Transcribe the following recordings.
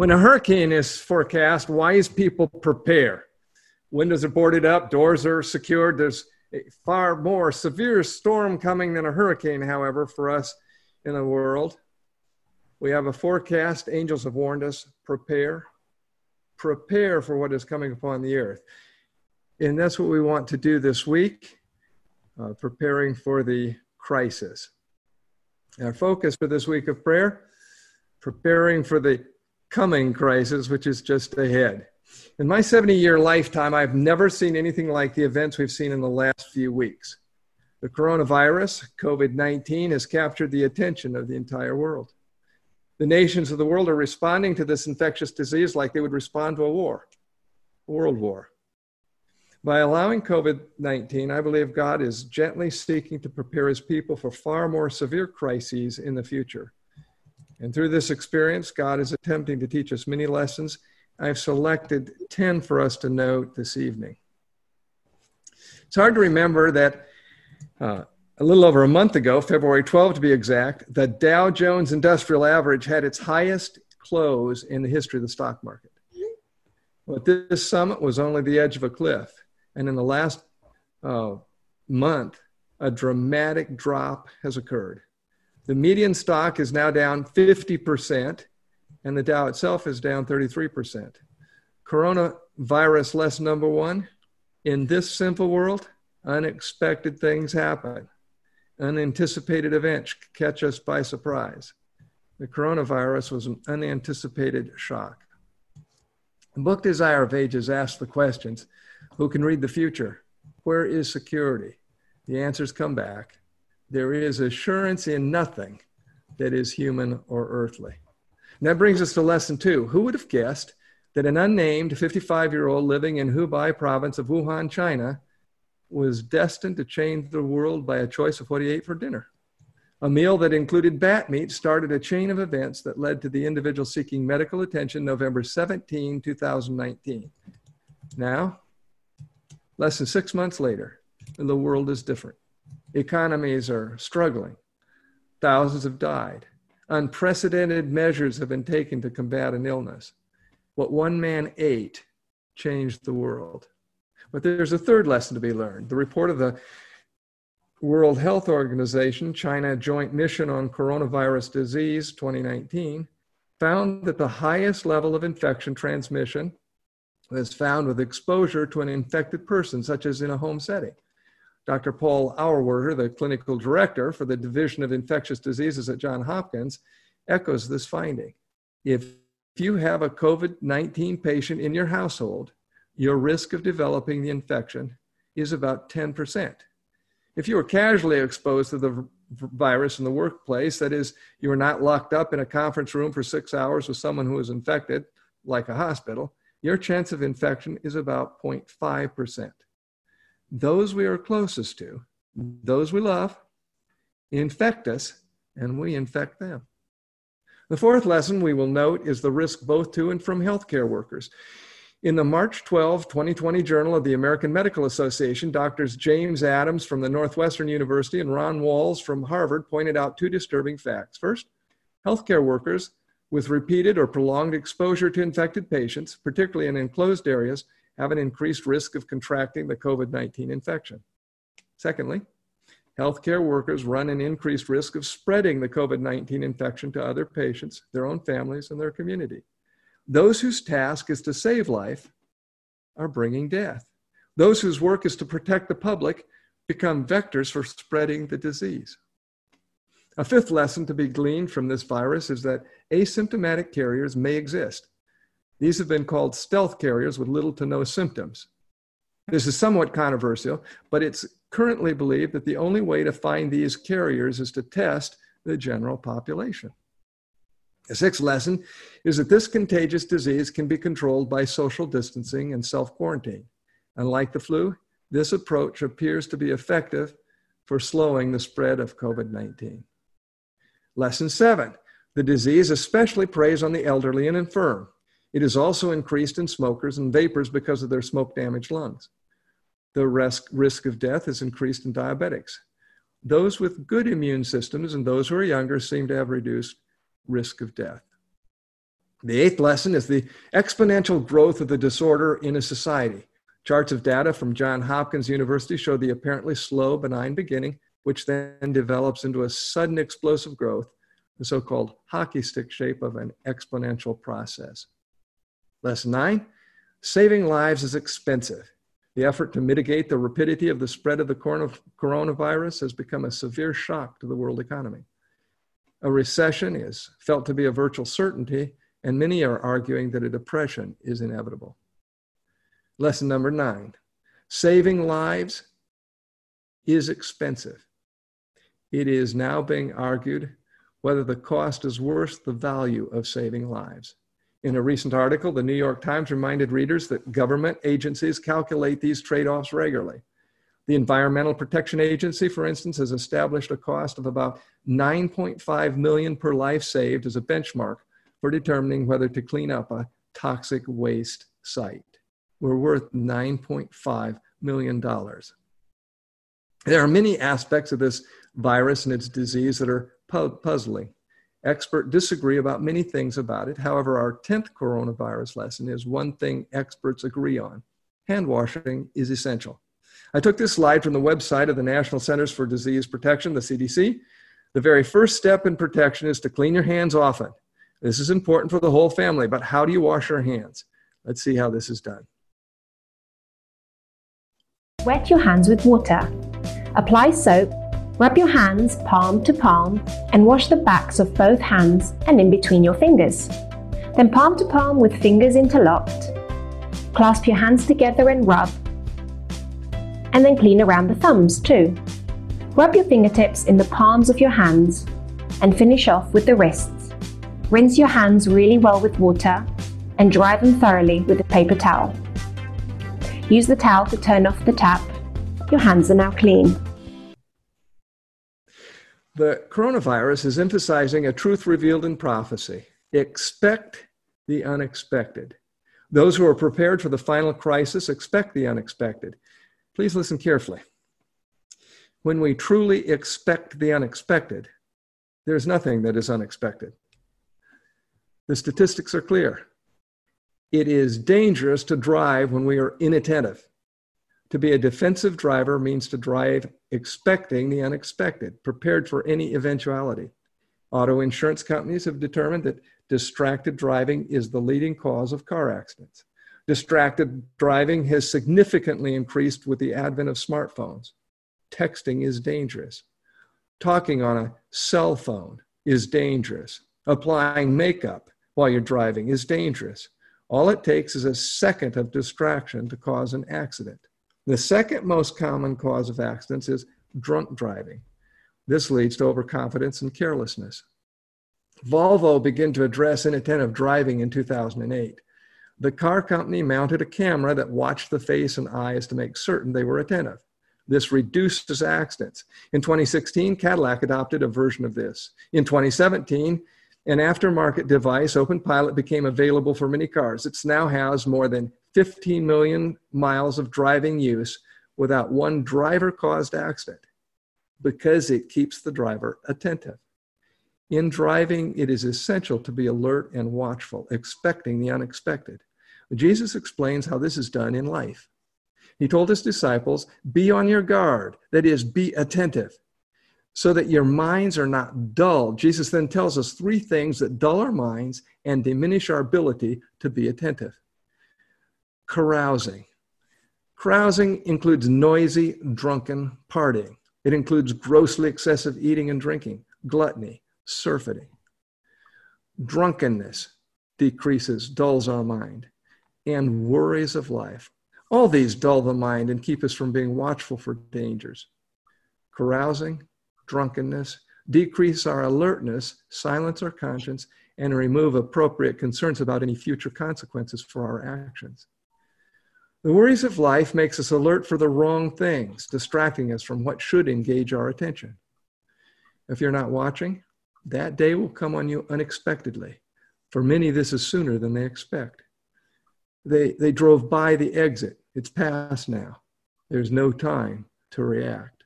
When a hurricane is forecast, wise people prepare. Windows are boarded up, doors are secured. There's a far more severe storm coming than a hurricane, however, for us in the world. We have a forecast. Angels have warned us prepare, prepare for what is coming upon the earth. And that's what we want to do this week, uh, preparing for the crisis. Our focus for this week of prayer preparing for the coming crisis, which is just ahead. In my 70 year lifetime, I've never seen anything like the events we've seen in the last few weeks. The coronavirus, COVID 19, has captured the attention of the entire world. The nations of the world are responding to this infectious disease like they would respond to a war, a world war. By allowing COVID 19, I believe God is gently seeking to prepare his people for far more severe crises in the future. And through this experience, God is attempting to teach us many lessons. I've selected 10 for us to note this evening. It's hard to remember that uh, a little over a month ago, February 12 to be exact, the Dow Jones Industrial Average had its highest close in the history of the stock market. But this summit was only the edge of a cliff. And in the last uh, month, a dramatic drop has occurred. The median stock is now down 50%, and the Dow itself is down 33%. Coronavirus lesson number one in this simple world, unexpected things happen. Unanticipated events catch us by surprise. The coronavirus was an unanticipated shock. The book Desire of Ages asks the questions Who can read the future? Where is security? The answers come back there is assurance in nothing that is human or earthly. And that brings us to lesson two. Who would have guessed that an unnamed 55 year old living in Hubei province of Wuhan, China, was destined to change the world by a choice of what he ate for dinner? A meal that included bat meat started a chain of events that led to the individual seeking medical attention November 17, 2019. Now, less than six months later, the world is different. Economies are struggling. Thousands have died. Unprecedented measures have been taken to combat an illness. What one man ate changed the world. But there's a third lesson to be learned. The report of the World Health Organization, China Joint Mission on Coronavirus Disease 2019, found that the highest level of infection transmission was found with exposure to an infected person, such as in a home setting. Dr. Paul Auwaerter, the clinical director for the Division of Infectious Diseases at Johns Hopkins, echoes this finding. If you have a COVID 19 patient in your household, your risk of developing the infection is about 10%. If you were casually exposed to the virus in the workplace, that is, you were not locked up in a conference room for six hours with someone who was infected, like a hospital, your chance of infection is about 0.5% those we are closest to, those we love, infect us, and we infect them. The fourth lesson we will note is the risk both to and from healthcare workers. In the March 12, 2020 Journal of the American Medical Association, doctors James Adams from the Northwestern University and Ron Walls from Harvard pointed out two disturbing facts. First, healthcare workers with repeated or prolonged exposure to infected patients, particularly in enclosed areas, have an increased risk of contracting the COVID 19 infection. Secondly, healthcare workers run an increased risk of spreading the COVID 19 infection to other patients, their own families, and their community. Those whose task is to save life are bringing death. Those whose work is to protect the public become vectors for spreading the disease. A fifth lesson to be gleaned from this virus is that asymptomatic carriers may exist. These have been called stealth carriers with little to no symptoms. This is somewhat controversial, but it's currently believed that the only way to find these carriers is to test the general population. The sixth lesson is that this contagious disease can be controlled by social distancing and self quarantine. Unlike the flu, this approach appears to be effective for slowing the spread of COVID 19. Lesson seven the disease especially preys on the elderly and infirm. It is also increased in smokers and vapers because of their smoke damaged lungs. The risk, risk of death is increased in diabetics. Those with good immune systems and those who are younger seem to have reduced risk of death. The eighth lesson is the exponential growth of the disorder in a society. Charts of data from Johns Hopkins University show the apparently slow, benign beginning, which then develops into a sudden explosive growth, the so called hockey stick shape of an exponential process. Lesson nine saving lives is expensive. The effort to mitigate the rapidity of the spread of the coronavirus has become a severe shock to the world economy. A recession is felt to be a virtual certainty, and many are arguing that a depression is inevitable. Lesson number nine saving lives is expensive. It is now being argued whether the cost is worth the value of saving lives. In a recent article, the New York Times reminded readers that government agencies calculate these trade offs regularly. The Environmental Protection Agency, for instance, has established a cost of about 9.5 million per life saved as a benchmark for determining whether to clean up a toxic waste site. We're worth $9.5 million. There are many aspects of this virus and its disease that are puzzling. Experts disagree about many things about it. However, our 10th coronavirus lesson is one thing experts agree on hand washing is essential. I took this slide from the website of the National Centers for Disease Protection, the CDC. The very first step in protection is to clean your hands often. This is important for the whole family, but how do you wash your hands? Let's see how this is done. Wet your hands with water. Apply soap Rub your hands palm to palm and wash the backs of both hands and in between your fingers. Then palm to palm with fingers interlocked. Clasp your hands together and rub. And then clean around the thumbs too. Rub your fingertips in the palms of your hands and finish off with the wrists. Rinse your hands really well with water and dry them thoroughly with a paper towel. Use the towel to turn off the tap. Your hands are now clean. The coronavirus is emphasizing a truth revealed in prophecy expect the unexpected. Those who are prepared for the final crisis expect the unexpected. Please listen carefully. When we truly expect the unexpected, there's nothing that is unexpected. The statistics are clear. It is dangerous to drive when we are inattentive. To be a defensive driver means to drive expecting the unexpected, prepared for any eventuality. Auto insurance companies have determined that distracted driving is the leading cause of car accidents. Distracted driving has significantly increased with the advent of smartphones. Texting is dangerous. Talking on a cell phone is dangerous. Applying makeup while you're driving is dangerous. All it takes is a second of distraction to cause an accident. The second most common cause of accidents is drunk driving. This leads to overconfidence and carelessness. Volvo began to address inattentive driving in 2008. The car company mounted a camera that watched the face and eyes to make certain they were attentive. This reduces accidents. In 2016, Cadillac adopted a version of this. In 2017, an aftermarket device, OpenPilot, became available for many cars. It's now has more than 15 million miles of driving use without one driver caused accident because it keeps the driver attentive. In driving, it is essential to be alert and watchful, expecting the unexpected. Jesus explains how this is done in life. He told his disciples, Be on your guard, that is, be attentive, so that your minds are not dull. Jesus then tells us three things that dull our minds and diminish our ability to be attentive carousing. Carousing includes noisy, drunken partying. It includes grossly excessive eating and drinking, gluttony, surfeiting. Drunkenness decreases, dulls our mind, and worries of life. All these dull the mind and keep us from being watchful for dangers. Carousing, drunkenness, decrease our alertness, silence our conscience, and remove appropriate concerns about any future consequences for our actions. The worries of life makes us alert for the wrong things, distracting us from what should engage our attention. If you're not watching, that day will come on you unexpectedly. For many, this is sooner than they expect. They, they drove by the exit. It's past now. There's no time to react.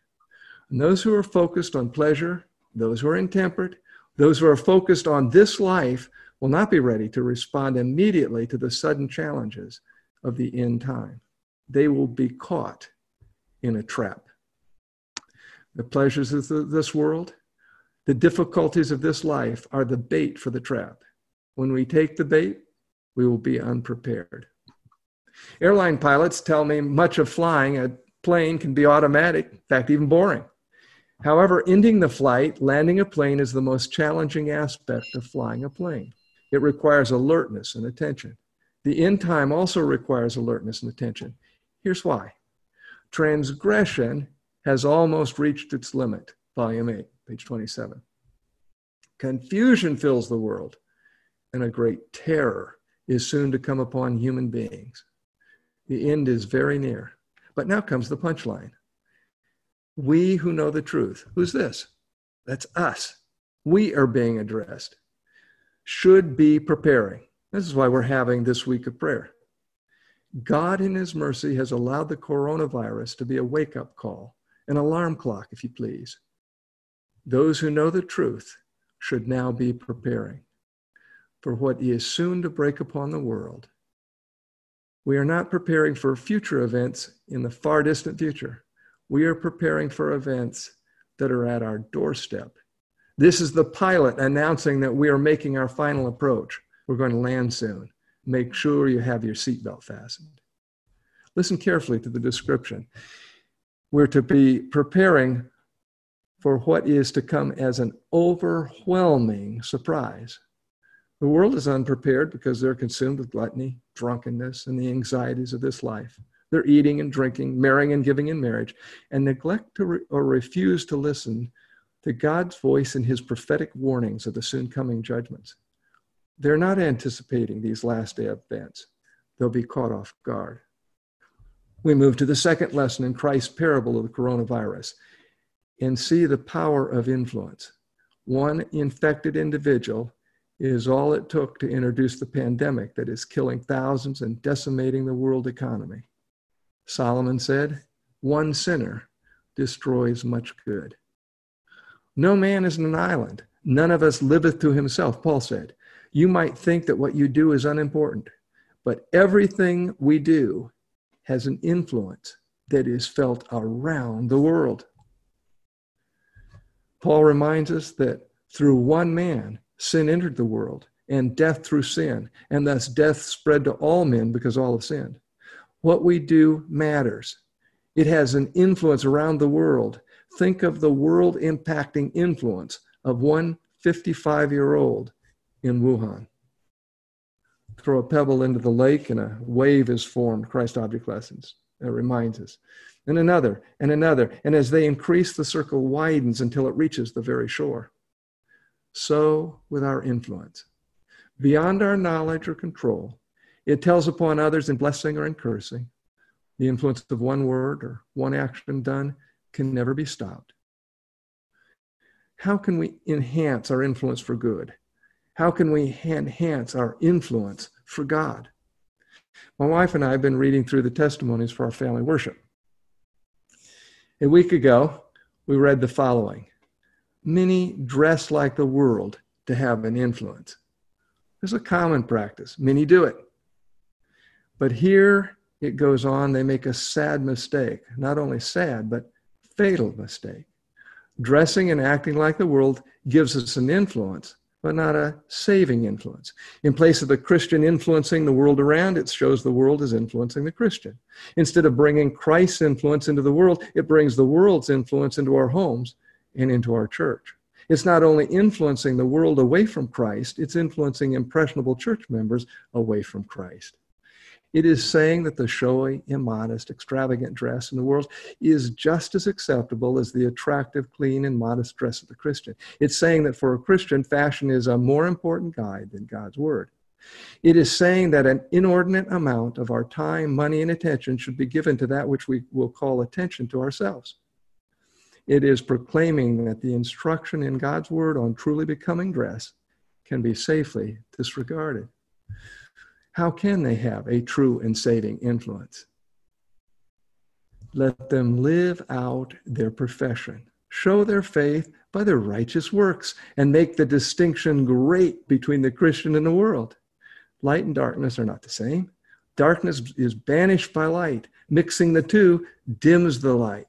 And those who are focused on pleasure, those who are intemperate, those who are focused on this life will not be ready to respond immediately to the sudden challenges of the end time. They will be caught in a trap. The pleasures of this world, the difficulties of this life are the bait for the trap. When we take the bait, we will be unprepared. Airline pilots tell me much of flying a plane can be automatic, in fact, even boring. However, ending the flight, landing a plane is the most challenging aspect of flying a plane. It requires alertness and attention. The end time also requires alertness and attention. Here's why transgression has almost reached its limit. Volume 8, page 27. Confusion fills the world, and a great terror is soon to come upon human beings. The end is very near. But now comes the punchline. We who know the truth, who's this? That's us. We are being addressed, should be preparing. This is why we're having this week of prayer. God, in His mercy, has allowed the coronavirus to be a wake up call, an alarm clock, if you please. Those who know the truth should now be preparing for what is soon to break upon the world. We are not preparing for future events in the far distant future. We are preparing for events that are at our doorstep. This is the pilot announcing that we are making our final approach. We're going to land soon. Make sure you have your seatbelt fastened. Listen carefully to the description. We're to be preparing for what is to come as an overwhelming surprise. The world is unprepared because they're consumed with gluttony, drunkenness, and the anxieties of this life. They're eating and drinking, marrying and giving in marriage, and neglect to re- or refuse to listen to God's voice and his prophetic warnings of the soon coming judgments. They're not anticipating these last day events, they'll be caught off guard. We move to the second lesson in Christ's parable of the coronavirus and see the power of influence. One infected individual is all it took to introduce the pandemic that is killing thousands and decimating the world economy. Solomon said, One sinner destroys much good. No man is an island. None of us liveth to himself, Paul said. You might think that what you do is unimportant, but everything we do has an influence that is felt around the world. Paul reminds us that through one man, sin entered the world, and death through sin, and thus death spread to all men because all have sinned. What we do matters. It has an influence around the world. Think of the world impacting influence of one 55 year old in Wuhan. Throw a pebble into the lake and a wave is formed, Christ object lessons. That reminds us. And another, and another. And as they increase, the circle widens until it reaches the very shore so with our influence. Beyond our knowledge or control, it tells upon others in blessing or in cursing. The influence of one word or one action done can never be stopped. How can we enhance our influence for good? How can we enhance our influence for God? My wife and I have been reading through the testimonies for our family worship. A week ago, we read the following Many dress like the world to have an influence. There's a common practice. Many do it. But here it goes on, they make a sad mistake. Not only sad, but fatal mistake. Dressing and acting like the world gives us an influence, but not a saving influence. In place of the Christian influencing the world around, it shows the world is influencing the Christian. Instead of bringing Christ's influence into the world, it brings the world's influence into our homes and into our church. It's not only influencing the world away from Christ, it's influencing impressionable church members away from Christ. It is saying that the showy, immodest, extravagant dress in the world is just as acceptable as the attractive, clean, and modest dress of the Christian. It's saying that for a Christian, fashion is a more important guide than God's Word. It is saying that an inordinate amount of our time, money, and attention should be given to that which we will call attention to ourselves. It is proclaiming that the instruction in God's word on truly becoming dress can be safely disregarded. How can they have a true and saving influence? Let them live out their profession, show their faith by their righteous works and make the distinction great between the Christian and the world. Light and darkness are not the same. Darkness is banished by light. Mixing the two dims the light.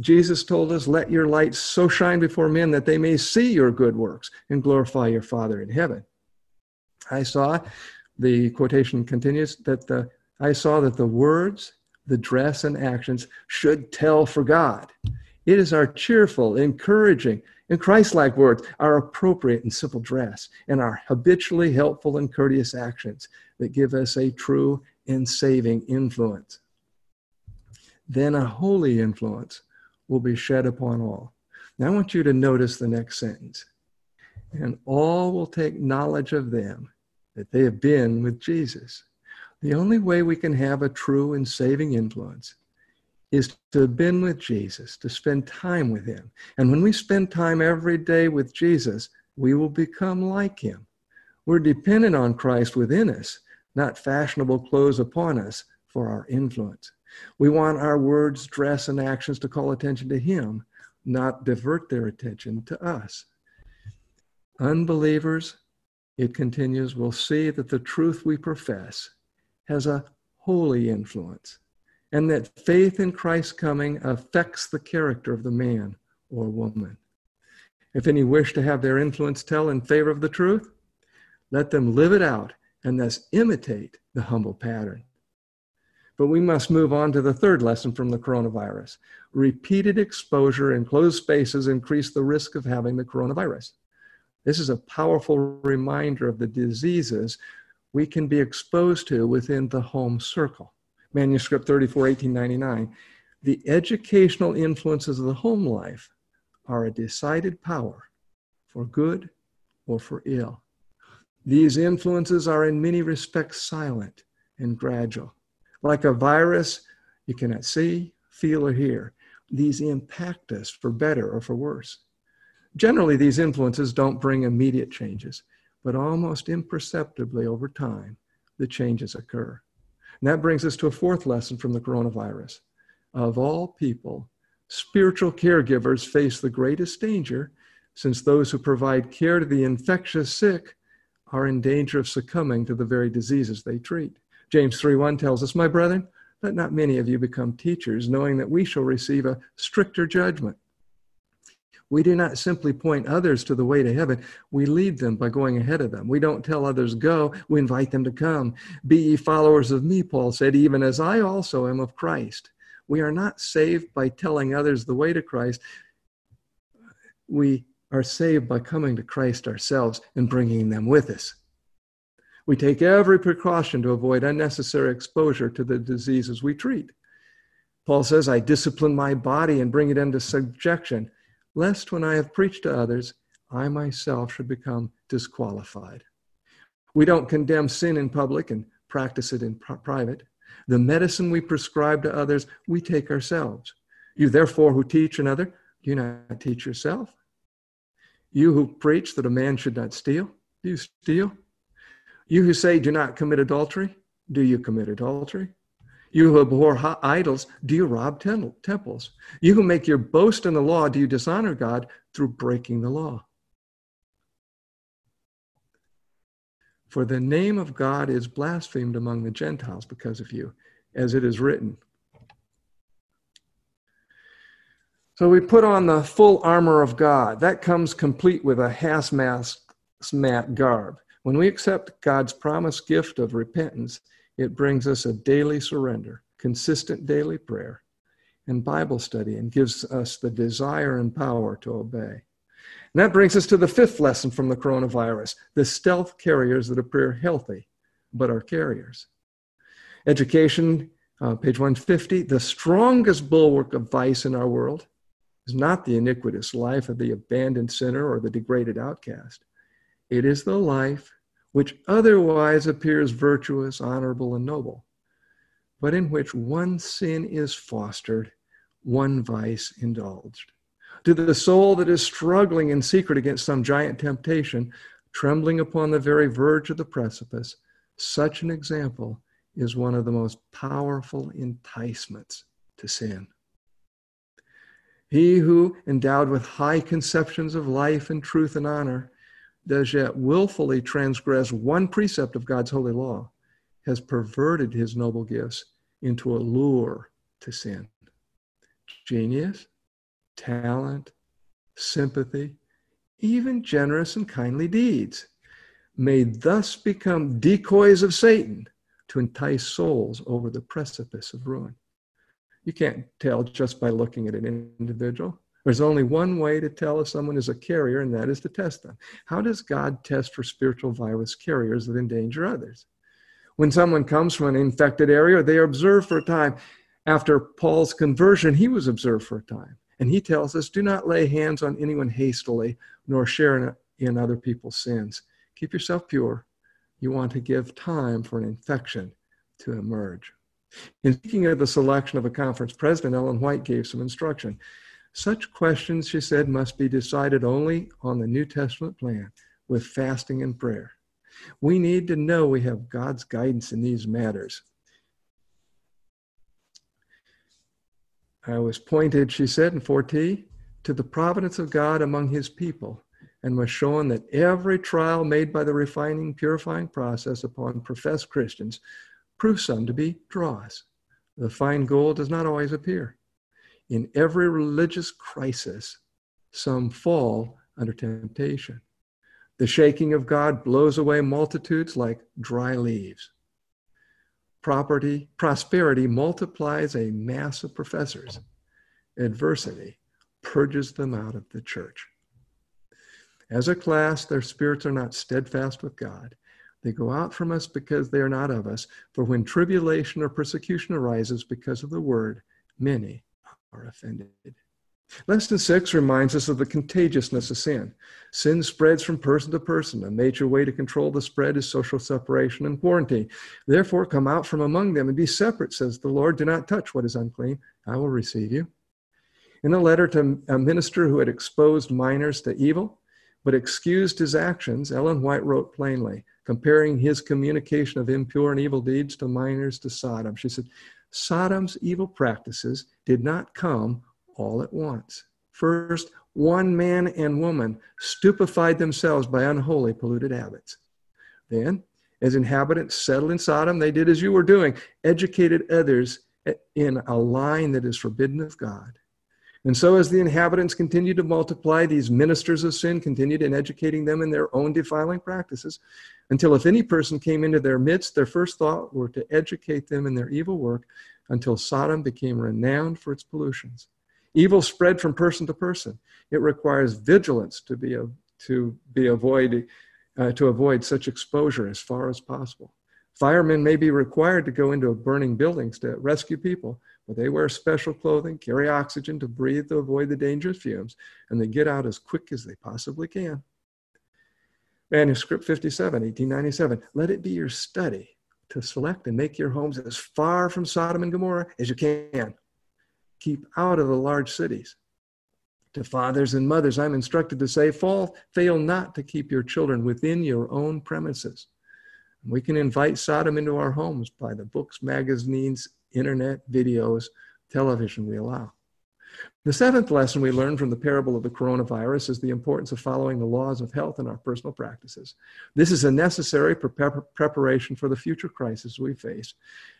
Jesus told us, Let your light so shine before men that they may see your good works and glorify your Father in heaven. I saw, the quotation continues, that the I saw that the words, the dress, and actions should tell for God. It is our cheerful, encouraging, and Christ like words, our appropriate and simple dress, and our habitually helpful and courteous actions that give us a true and saving influence. Then a holy influence will be shed upon all. Now I want you to notice the next sentence. And all will take knowledge of them that they have been with Jesus. The only way we can have a true and saving influence is to have been with Jesus, to spend time with him. And when we spend time every day with Jesus, we will become like him. We're dependent on Christ within us, not fashionable clothes upon us for our influence. We want our words, dress, and actions to call attention to him, not divert their attention to us. Unbelievers, it continues, we'll see that the truth we profess has a holy influence and that faith in Christ's coming affects the character of the man or woman. If any wish to have their influence tell in favor of the truth, let them live it out and thus imitate the humble pattern. But we must move on to the third lesson from the coronavirus. Repeated exposure in closed spaces increase the risk of having the coronavirus. This is a powerful reminder of the diseases we can be exposed to within the home circle manuscript 34, 1899, the educational influences of the home life are a decided power for good or for ill. These influences are in many respects silent and gradual. Like a virus, you cannot see, feel, or hear. These impact us for better or for worse. Generally, these influences don't bring immediate changes, but almost imperceptibly over time, the changes occur. And that brings us to a fourth lesson from the coronavirus. Of all people, spiritual caregivers face the greatest danger since those who provide care to the infectious sick are in danger of succumbing to the very diseases they treat. James 3:1 tells us, "My brethren, let not many of you become teachers, knowing that we shall receive a stricter judgment. We do not simply point others to the way to heaven. We lead them by going ahead of them. We don't tell others go, we invite them to come. Be ye followers of me, Paul said, even as I also am of Christ. We are not saved by telling others the way to Christ. We are saved by coming to Christ ourselves and bringing them with us. We take every precaution to avoid unnecessary exposure to the diseases we treat. Paul says, I discipline my body and bring it into subjection lest when I have preached to others, I myself should become disqualified. We don't condemn sin in public and practice it in private. The medicine we prescribe to others, we take ourselves. You, therefore, who teach another, do not teach yourself? You who preach that a man should not steal, do you steal? You who say, do not commit adultery, do you commit adultery? You who abhor idols, do you rob temples? You who make your boast in the law, do you dishonor God through breaking the law? For the name of God is blasphemed among the Gentiles because of you, as it is written. So we put on the full armor of God. That comes complete with a hazmat garb. When we accept God's promised gift of repentance, it brings us a daily surrender, consistent daily prayer, and Bible study, and gives us the desire and power to obey. And that brings us to the fifth lesson from the coronavirus the stealth carriers that appear healthy but are carriers. Education, uh, page 150 the strongest bulwark of vice in our world is not the iniquitous life of the abandoned sinner or the degraded outcast, it is the life which otherwise appears virtuous, honorable, and noble, but in which one sin is fostered, one vice indulged. To the soul that is struggling in secret against some giant temptation, trembling upon the very verge of the precipice, such an example is one of the most powerful enticements to sin. He who, endowed with high conceptions of life and truth and honor, does yet willfully transgress one precept of God's holy law, has perverted his noble gifts into a lure to sin. Genius, talent, sympathy, even generous and kindly deeds may thus become decoys of Satan to entice souls over the precipice of ruin. You can't tell just by looking at an individual. There's only one way to tell if someone is a carrier, and that is to test them. How does God test for spiritual virus carriers that endanger others? When someone comes from an infected area, they are observed for a time. After Paul's conversion, he was observed for a time. And he tells us do not lay hands on anyone hastily, nor share in, other people's sins. Keep yourself pure. You want to give time for an infection to emerge. In speaking of the selection of a conference president, Ellen White gave some instruction. Such questions, she said, must be decided only on the New Testament plan with fasting and prayer. We need to know we have God's guidance in these matters. I was pointed, she said in 4T, to the providence of God among his people and was shown that every trial made by the refining, purifying process upon professed Christians proves some to be dross. The fine gold does not always appear. In every religious crisis, some fall under temptation. The shaking of God blows away multitudes like dry leaves. Property, prosperity multiplies a mass of professors. Adversity purges them out of the church. As a class, their spirits are not steadfast with God. They go out from us because they are not of us. For when tribulation or persecution arises because of the word, many are offended. Lesson six reminds us of the contagiousness of sin. Sin spreads from person to person. A major way to control the spread is social separation and quarantine. Therefore, come out from among them and be separate, says the Lord. Do not touch what is unclean. I will receive you. In a letter to a minister who had exposed minors to evil, but excused his actions, Ellen White wrote plainly, comparing his communication of impure and evil deeds to minors to Sodom. She said, Sodom's evil practices did not come all at once. First, one man and woman stupefied themselves by unholy, polluted habits. Then, as inhabitants settled in Sodom, they did as you were doing, educated others in a line that is forbidden of God. And so, as the inhabitants continued to multiply, these ministers of sin continued in educating them in their own defiling practices, until if any person came into their midst, their first thought were to educate them in their evil work, until Sodom became renowned for its pollutions. Evil spread from person to person. It requires vigilance to be, to be avoid, uh, to avoid such exposure as far as possible. Firemen may be required to go into burning buildings to rescue people, but they wear special clothing, carry oxygen to breathe to avoid the dangerous fumes, and they get out as quick as they possibly can. Manuscript 57, 1897. Let it be your study to select and make your homes as far from Sodom and Gomorrah as you can. Keep out of the large cities. To fathers and mothers, I'm instructed to say, fall, fail not to keep your children within your own premises. We can invite Sodom into our homes by the books, magazines, internet, videos, television we allow. The seventh lesson we learn from the parable of the coronavirus is the importance of following the laws of health in our personal practices. This is a necessary pre- preparation for the future crisis we face.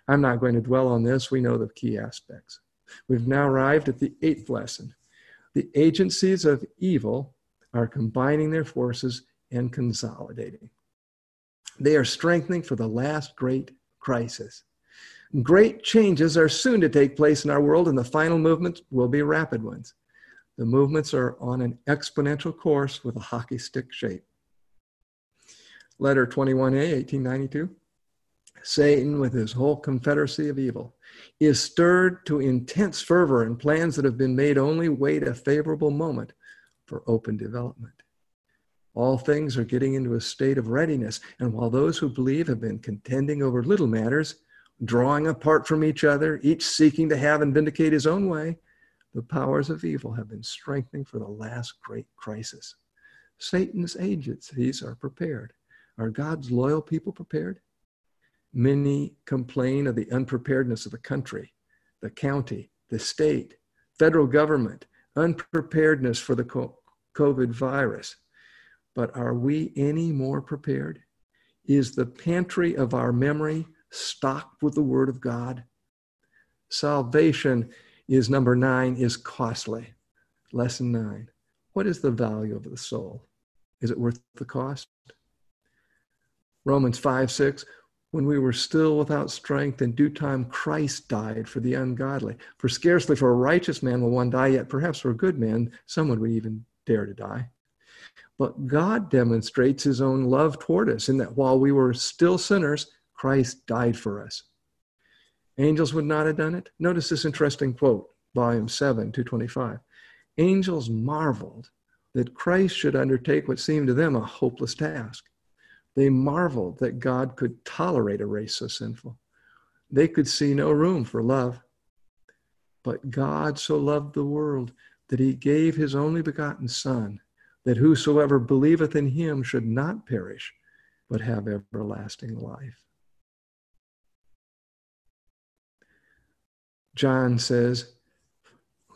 I'm not going to dwell on this, we know the key aspects. We've now arrived at the eighth lesson. The agencies of evil are combining their forces and consolidating. They are strengthening for the last great crisis. Great changes are soon to take place in our world, and the final movements will be rapid ones. The movements are on an exponential course with a hockey stick shape. Letter 21A, 1892. Satan, with his whole confederacy of evil, is stirred to intense fervor, and plans that have been made only wait a favorable moment for open development. All things are getting into a state of readiness. And while those who believe have been contending over little matters, drawing apart from each other, each seeking to have and vindicate his own way, the powers of evil have been strengthening for the last great crisis. Satan's agencies are prepared. Are God's loyal people prepared? Many complain of the unpreparedness of the country, the county, the state, federal government, unpreparedness for the COVID virus. But are we any more prepared? Is the pantry of our memory stocked with the Word of God? Salvation is number nine, is costly. Lesson nine. What is the value of the soul? Is it worth the cost? Romans 5 6. When we were still without strength, in due time Christ died for the ungodly. For scarcely for a righteous man will one die, yet perhaps for a good man, someone would even dare to die. But God demonstrates his own love toward us in that while we were still sinners, Christ died for us. Angels would not have done it. Notice this interesting quote, volume 7, 225. Angels marveled that Christ should undertake what seemed to them a hopeless task. They marveled that God could tolerate a race so sinful. They could see no room for love. But God so loved the world that he gave his only begotten Son, that whosoever believeth in him should not perish, but have everlasting life. John says,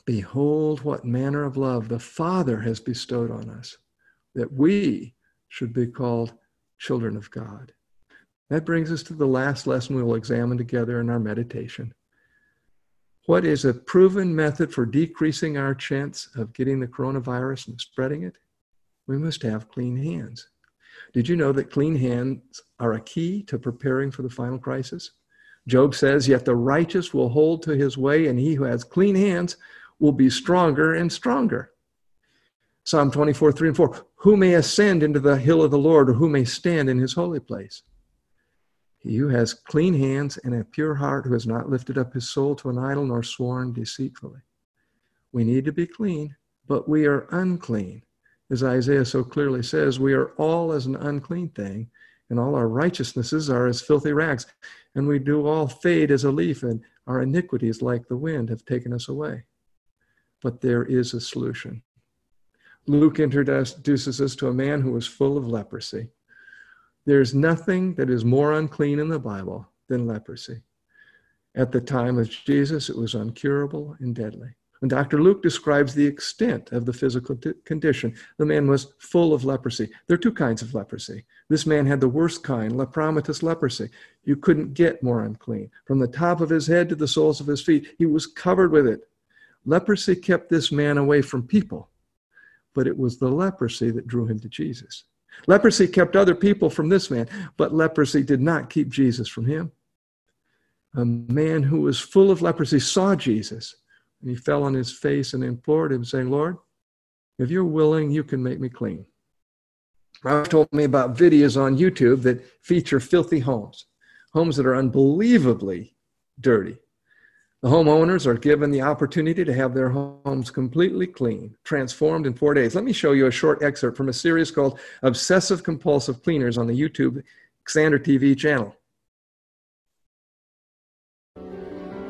Behold, what manner of love the Father has bestowed on us, that we should be called children of God. That brings us to the last lesson we will examine together in our meditation. What is a proven method for decreasing our chance of getting the coronavirus and spreading it? We must have clean hands. Did you know that clean hands are a key to preparing for the final crisis? Job says, Yet the righteous will hold to his way, and he who has clean hands will be stronger and stronger. Psalm 24, 3 and 4. Who may ascend into the hill of the Lord, or who may stand in his holy place? He who has clean hands and a pure heart, who has not lifted up his soul to an idol nor sworn deceitfully. We need to be clean, but we are unclean. As Isaiah so clearly says, we are all as an unclean thing, and all our righteousnesses are as filthy rags. And we do all fade as a leaf, and our iniquities, like the wind, have taken us away. But there is a solution. Luke introduces us to a man who was full of leprosy. There's nothing that is more unclean in the Bible than leprosy. At the time of Jesus, it was incurable and deadly. And Dr. Luke describes the extent of the physical t- condition. The man was full of leprosy. There are two kinds of leprosy. This man had the worst kind, lepromatous leprosy. You couldn't get more unclean. From the top of his head to the soles of his feet, he was covered with it. Leprosy kept this man away from people but it was the leprosy that drew him to Jesus. Leprosy kept other people from this man, but leprosy did not keep Jesus from him. A man who was full of leprosy saw Jesus, and he fell on his face and implored him, saying, Lord, if you're willing, you can make me clean. Ralph told me about videos on YouTube that feature filthy homes, homes that are unbelievably dirty. The homeowners are given the opportunity to have their homes completely clean, transformed in four days. Let me show you a short excerpt from a series called Obsessive Compulsive Cleaners on the YouTube Xander TV channel.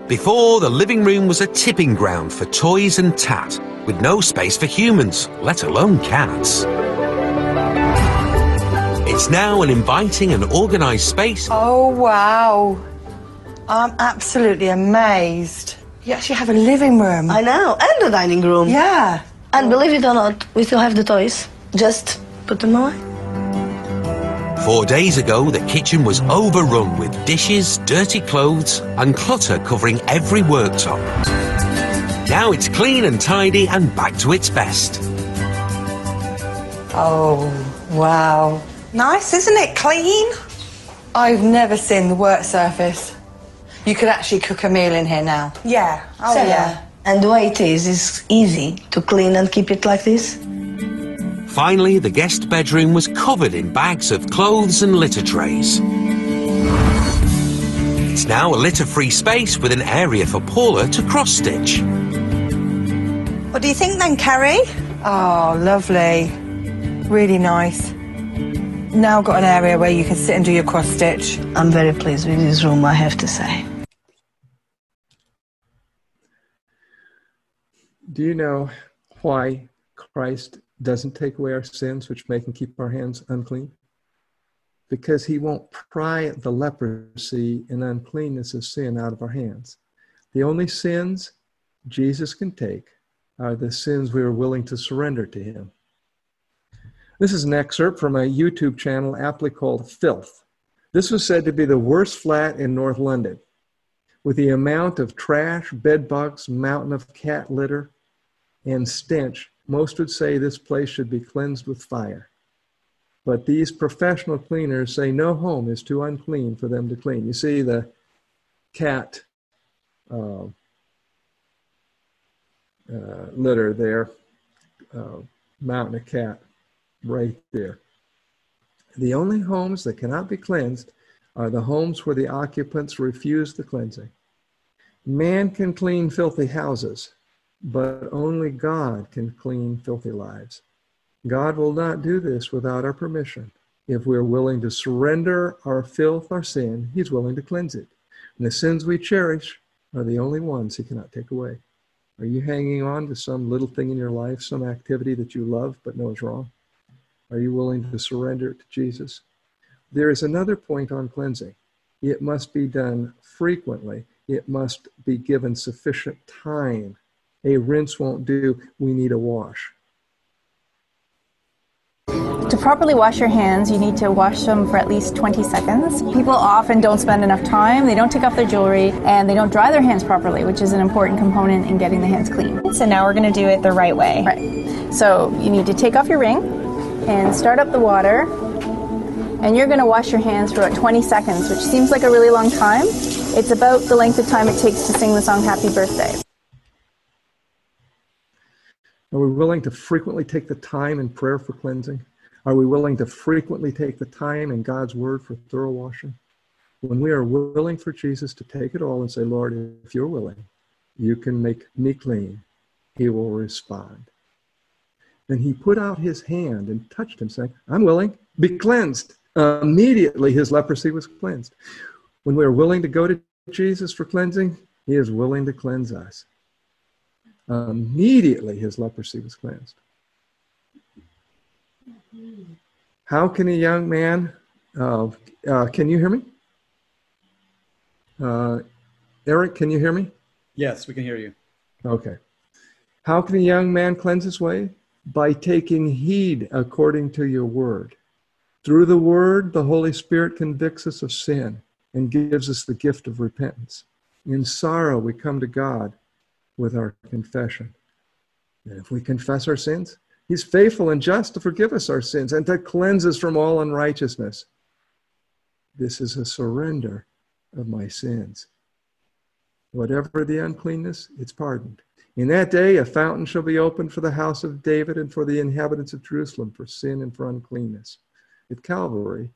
Before, the living room was a tipping ground for toys and tat, with no space for humans, let alone cats. It's now an inviting and organised space. Oh, wow. I'm absolutely amazed. You actually have a living room. I know, and a dining room. Yeah. And believe it or not, we still have the toys. Just put them away. Four days ago, the kitchen was overrun with dishes, dirty clothes, and clutter covering every worktop. Now it's clean and tidy and back to its best. Oh, wow. Nice, isn't it? Clean? I've never seen the work surface. You could actually cook a meal in here now. Yeah. Oh, So, yeah. And the way it is, is easy to clean and keep it like this. Finally, the guest bedroom was covered in bags of clothes and litter trays. It's now a litter-free space with an area for Paula to cross-stitch. What do you think then, Carrie? Oh, lovely. Really nice. Now got an area where you can sit and do your cross stitch. I'm very pleased with this room, I have to say. Do you know why Christ doesn't take away our sins, which make and keep our hands unclean? Because he won't pry the leprosy and uncleanness of sin out of our hands. The only sins Jesus can take are the sins we are willing to surrender to Him. This is an excerpt from a YouTube channel aptly called Filth. This was said to be the worst flat in North London. With the amount of trash, bedbugs, mountain of cat litter, and stench, most would say this place should be cleansed with fire. But these professional cleaners say no home is too unclean for them to clean. You see the cat uh, uh, litter there, uh, mountain of cat right there. The only homes that cannot be cleansed are the homes where the occupants refuse the cleansing. Man can clean filthy houses, but only God can clean filthy lives. God will not do this without our permission. If we're willing to surrender our filth, our sin, He's willing to cleanse it. And the sins we cherish are the only ones He cannot take away. Are you hanging on to some little thing in your life, some activity that you love but know is wrong? Are you willing to surrender it to Jesus? There is another point on cleansing. It must be done frequently. It must be given sufficient time. A rinse won't do. We need a wash. To properly wash your hands, you need to wash them for at least 20 seconds. People often don't spend enough time, they don't take off their jewelry, and they don't dry their hands properly, which is an important component in getting the hands clean. So now we're going to do it the right way. Right. So you need to take off your ring and start up the water, and you're going to wash your hands for about 20 seconds, which seems like a really long time. It's about the length of time it takes to sing the song Happy Birthday. Are we willing to frequently take the time in prayer for cleansing? Are we willing to frequently take the time in God's word for thorough washing? When we are willing for Jesus to take it all and say, Lord, if you're willing, you can make me clean, he will respond. And he put out his hand and touched him, saying, I'm willing, be cleansed. Immediately his leprosy was cleansed. When we are willing to go to Jesus for cleansing, he is willing to cleanse us. Immediately his leprosy was cleansed. How can a young man, uh, uh, can you hear me? Uh, Eric, can you hear me? Yes, we can hear you. Okay. How can a young man cleanse his way? By taking heed according to your word. Through the word, the Holy Spirit convicts us of sin and gives us the gift of repentance. In sorrow, we come to God with our confession. And if we confess our sins, He's faithful and just to forgive us our sins and to cleanse us from all unrighteousness. This is a surrender of my sins. Whatever the uncleanness, it's pardoned. In that day, a fountain shall be opened for the house of David and for the inhabitants of Jerusalem for sin and for uncleanness. At Calvary,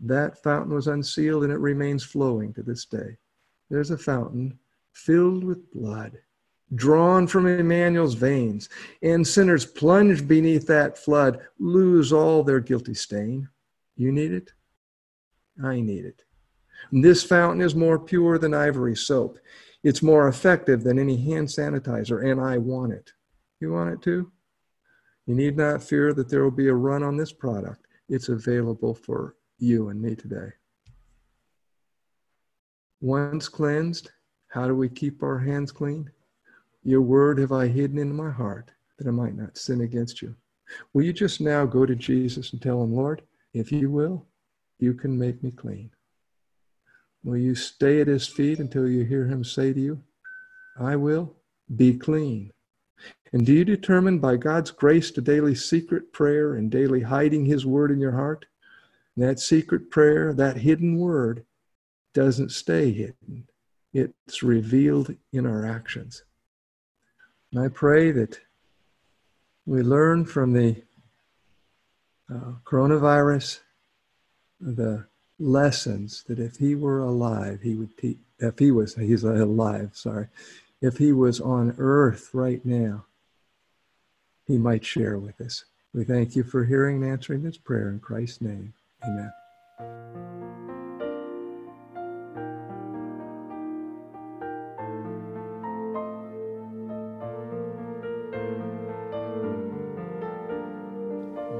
that fountain was unsealed and it remains flowing to this day. There's a fountain filled with blood drawn from Emmanuel's veins, and sinners plunged beneath that flood lose all their guilty stain. You need it? I need it. This fountain is more pure than ivory soap. It's more effective than any hand sanitizer, and I want it. You want it too? You need not fear that there will be a run on this product. It's available for you and me today. Once cleansed, how do we keep our hands clean? Your word have I hidden in my heart that I might not sin against you. Will you just now go to Jesus and tell him, Lord, if you will, you can make me clean. Will you stay at his feet until you hear him say to you, I will be clean? And do you determine by God's grace to daily secret prayer and daily hiding his word in your heart? that secret prayer, that hidden word, doesn't stay hidden. It's revealed in our actions. And I pray that we learn from the uh, coronavirus the lessons that if he were alive, he would teach. If he was, he's alive, sorry. If he was on earth right now, he might share with us. We thank you for hearing and answering this prayer in Christ's name. Amen.